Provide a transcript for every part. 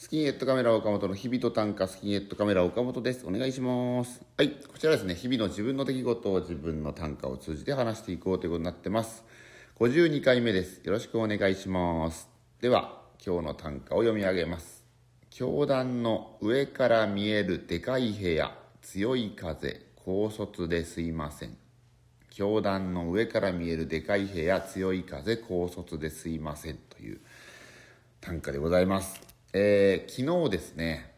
スキンヘッドカメラ岡本の日々と短歌スキンヘッドカメラ岡本です。お願いします。はい、こちらですね、日々の自分の出来事を自分の短歌を通じて話していこうということになってます。52回目です。よろしくお願いします。では、今日の短歌を読み上げます。教団の上から見えるでかい部屋、強い風、高卒ですいません。教団の上から見えるでかい部屋、強い風、高卒ですいませんという短歌でございます。えー昨日ですね、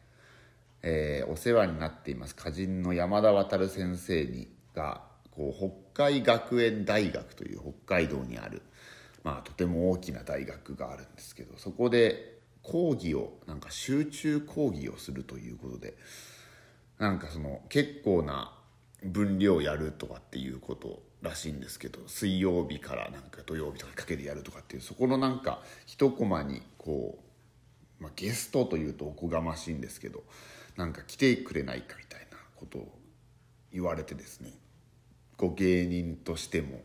えーお世話になっています歌人の山田渉先生にがこう北海学園大学という北海道にある、まあ、とても大きな大学があるんですけどそこで講義をなんか集中講義をするということでなんかその結構な分量やるとかっていうことらしいんですけど水曜日からなんか土曜日とかにかけてやるとかっていうそこのなんか一コマにこうあ、ゲストというとおこがましいんですけどなんか来てくれないかみたいなことを言われてですねこう芸人としても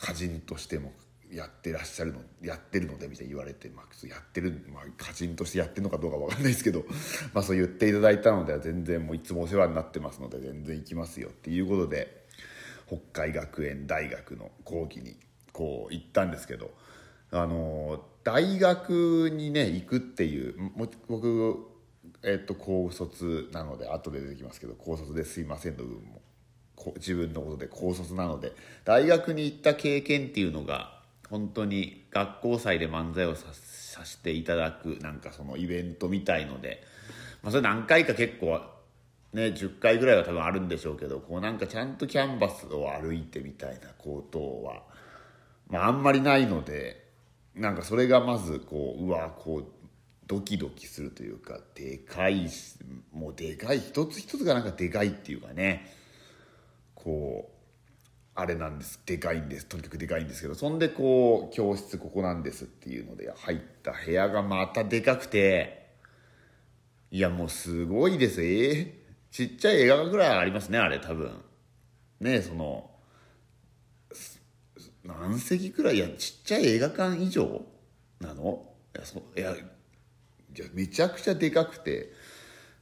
歌人としてもやってらっしゃるのやってるのでみたいに言われて、まあ、やってる、まあ、歌人としてやってるのかどうかわかんないですけど、まあ、そう言っていただいたのでは全然もういつもお世話になってますので全然行きますよっていうことで北海学園大学の講義にこう行ったんですけどあの大学にね行くっていう僕えっと高卒なので後で出てきますけど高卒ですいませんの部分もこ自分のことで高卒なので大学に行った経験っていうのが本当に学校祭で漫才をささせていただくなんかそのイベントみたいので、まあ、それ何回か結構ね10回ぐらいは多分あるんでしょうけどこうなんかちゃんとキャンバスを歩いてみたいなことは、まあ、あんまりないのでなんかそれがまずこううわこうドキドキするというかでかいもうでかい一つ一つがなんかでかいっていうかねこうあれなんですでかいんですとにかくでかいんですけどそんでこう教室ここなんですっていうので入った部屋がまたでかくていやもうすごいです。えーちっちゃい映画館ぐらいありますねあれ多分。ねその何席くらいやちっちゃい映画館以上なの？いやそいやいやめちゃくちゃでかくて。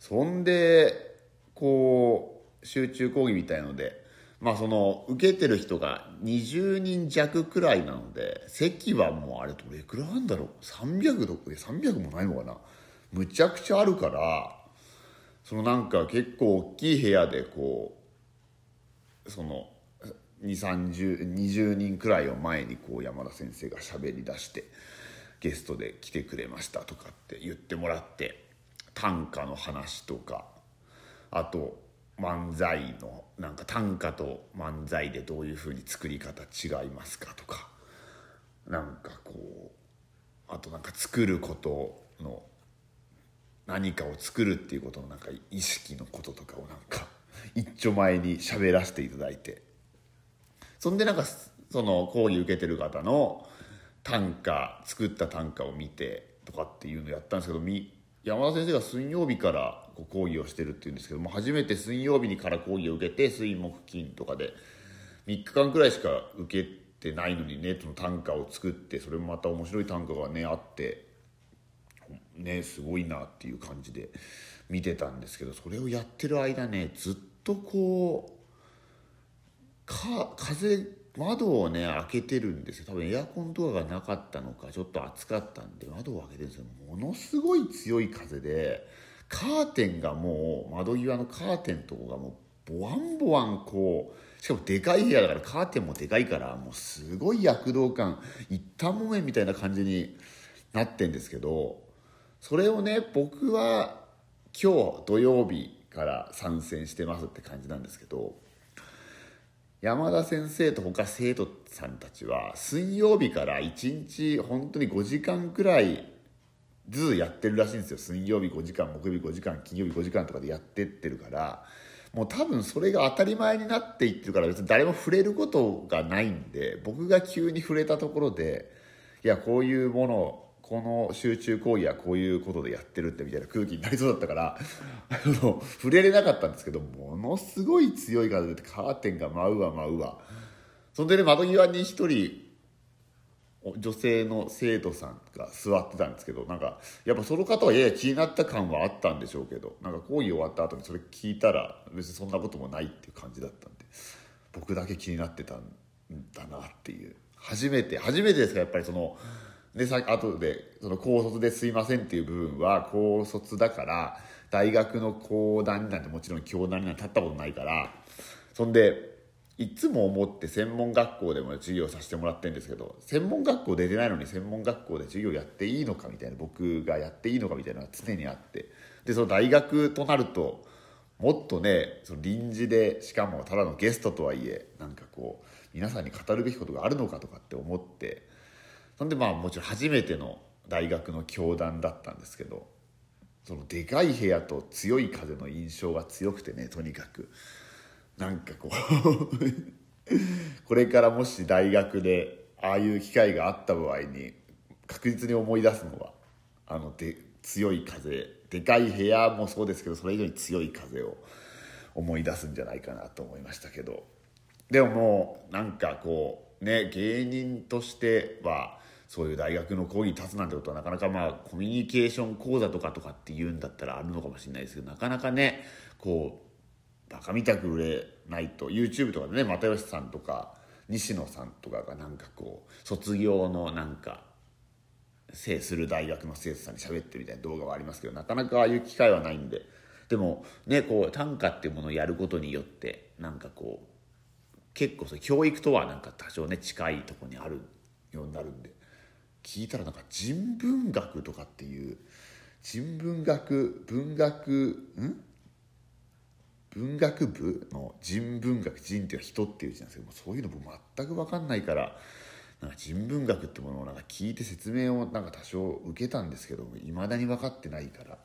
そんでこう集中講義みたいのでまあその受けてる人が20人弱くらいなので席はもうあれどれくらいあるんだろう？300どこで300もないのかな？むちゃくちゃあるからそのなんか結構大きい部屋でこうその20人くらいを前にこう山田先生が喋り出してゲストで来てくれましたとかって言ってもらって短歌の話とかあと漫才のなんか短歌と漫才でどういうふうに作り方違いますかとかなんかこうあとなんか作ることの何かを作るっていうことのなんか意識のこととかをなんか一丁前に喋らせていただいてそんでなんかその講義受けてる方の短歌作った短歌を見てとかっていうのをやったんですけど山田先生が水曜日から講義をしてるっていうんですけども初めて水曜日にから講義を受けて水木金とかで3日間くらいしか受けてないのにねその短歌を作ってそれもまた面白い短歌がねあってねすごいなっていう感じで見てたんですけどそれをやってる間ねずっとこうか風窓をね開けてるんですよ。多分エアコンとかがなかったのかちょっと暑かったんで窓を開けてるんですよ。ものすごい強い風でカーテンがもう窓際のカーテンとかがもうボワンボワンこうしかもでかい部屋だからカーテンもでかいからもうすごい躍動感一旦もめみたいな感じになってんですけどそれをね僕は今日土曜日から参戦してますって感じなんですけど山田先生と他生徒さんたちは水曜日から1日本当に5時間くらいずつやってるらしいんですよ。水曜日5時間木曜日5時間金曜日5時間とかでやってってるから。もう多分それが当たり前になっていってるから別に誰も触れることがないんで僕が急に触れたところでいやこういうものこの集中講義はこういうことでやってるってみたいな空気になりそうだったからあの触れれなかったんですけどものすごい強い風でカーテンが舞うわ舞うわそんでね窓際に一人女性の生徒さんが座ってたんですけどなんかやっぱその方はやや気になった感はあったんでしょうけどなんか講義終わった後にそれ聞いたら別にそんなこともないっていう感じだったんで僕だけ気になってたんだなっていう。初めて初めてですかやっぱりそのでさ後でその高卒ですいませんっていう部分は高卒だから大学の講談になんてもちろん教壇になんて立ったことないからそんでいつも思って専門学校でも授業させてもらってるんですけど専門学校出てないのに専門学校で授業やっていいのかみたいな僕がやっていいのかみたいなのが常にあってでその大学となるともっとねその臨時でしかもただのゲストとはいえなんかこう皆さんに語るべきことがあるのかとかって思ってそんでまあもちろん初めての大学の教壇だったんですけどそのでかい部屋と強い風の印象が強くてねとにかく。なんかこう これからもし大学でああいう機会があった場合に確実に思い出すのはあので強い風でかい部屋もそうですけどそれ以上に強い風を思い出すんじゃないかなと思いましたけどでももうなんかこうね芸人としてはそういう大学の講義に立つなんてことはなかなかまあコミュニケーション講座とかとかって言うんだったらあるのかもしれないですけどなかなかねこうバカみたく売れないと YouTube とかでね又吉さんとか西野さんとかがなんかこう卒業のなんか制する大学の生徒さんに喋ってるみたいな動画はありますけどなかなかああいう機会はないんで。でもねこう短歌っていうものをやることによってなんかこう結構そ教育とはなんか多少ね近いとこにあるようになるんで。聞いたらなんか人文学とかっていう人文学文学ん？文学部の人文学人っていうのは人っていう字なんですけどそういうの僕全く分かんないからなんか人文学ってものをなんか聞いて説明をなんか多少受けたんですけどいまだに分かってないから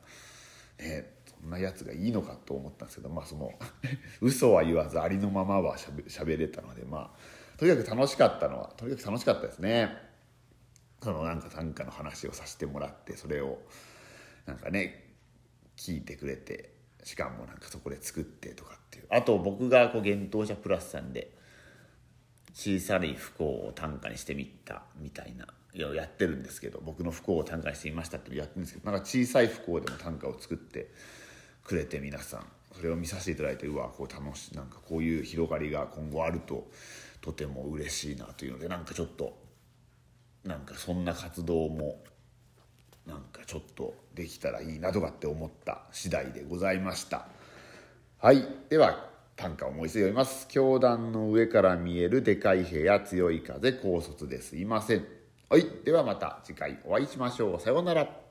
ねそんなやつがいいのかと思ったんですけどまあその 嘘は言わずありのままはしゃべしゃべれたのでまあとにかく楽しかったのはとにかく楽しかったですね。そのなんか短歌の話をさせてもらってそれをなんかね聞いてくれてしかもなんかそこで作ってとかっていう。あと僕がこう幻冬舎プラスさんで小さい不幸を短歌にしてみたみたいなやってるんですけど僕の不幸を短歌にしてみましたってやってるんですけどなんか小さい不幸でも短歌を作ってくれて皆さんそれを見させていただいてうわこう楽しいなんかこういう広がりが今後あるととても嬉しいなというのでなんかちょっとなんかそんな活動もなんかちょっとできたらいいなとかって思った次第でございました。はい。では短歌をもう一度読みます。教団の上から見えるでかい部屋強い風高卒ですいません。はい。ではまた次回お会いしましょう。さようなら。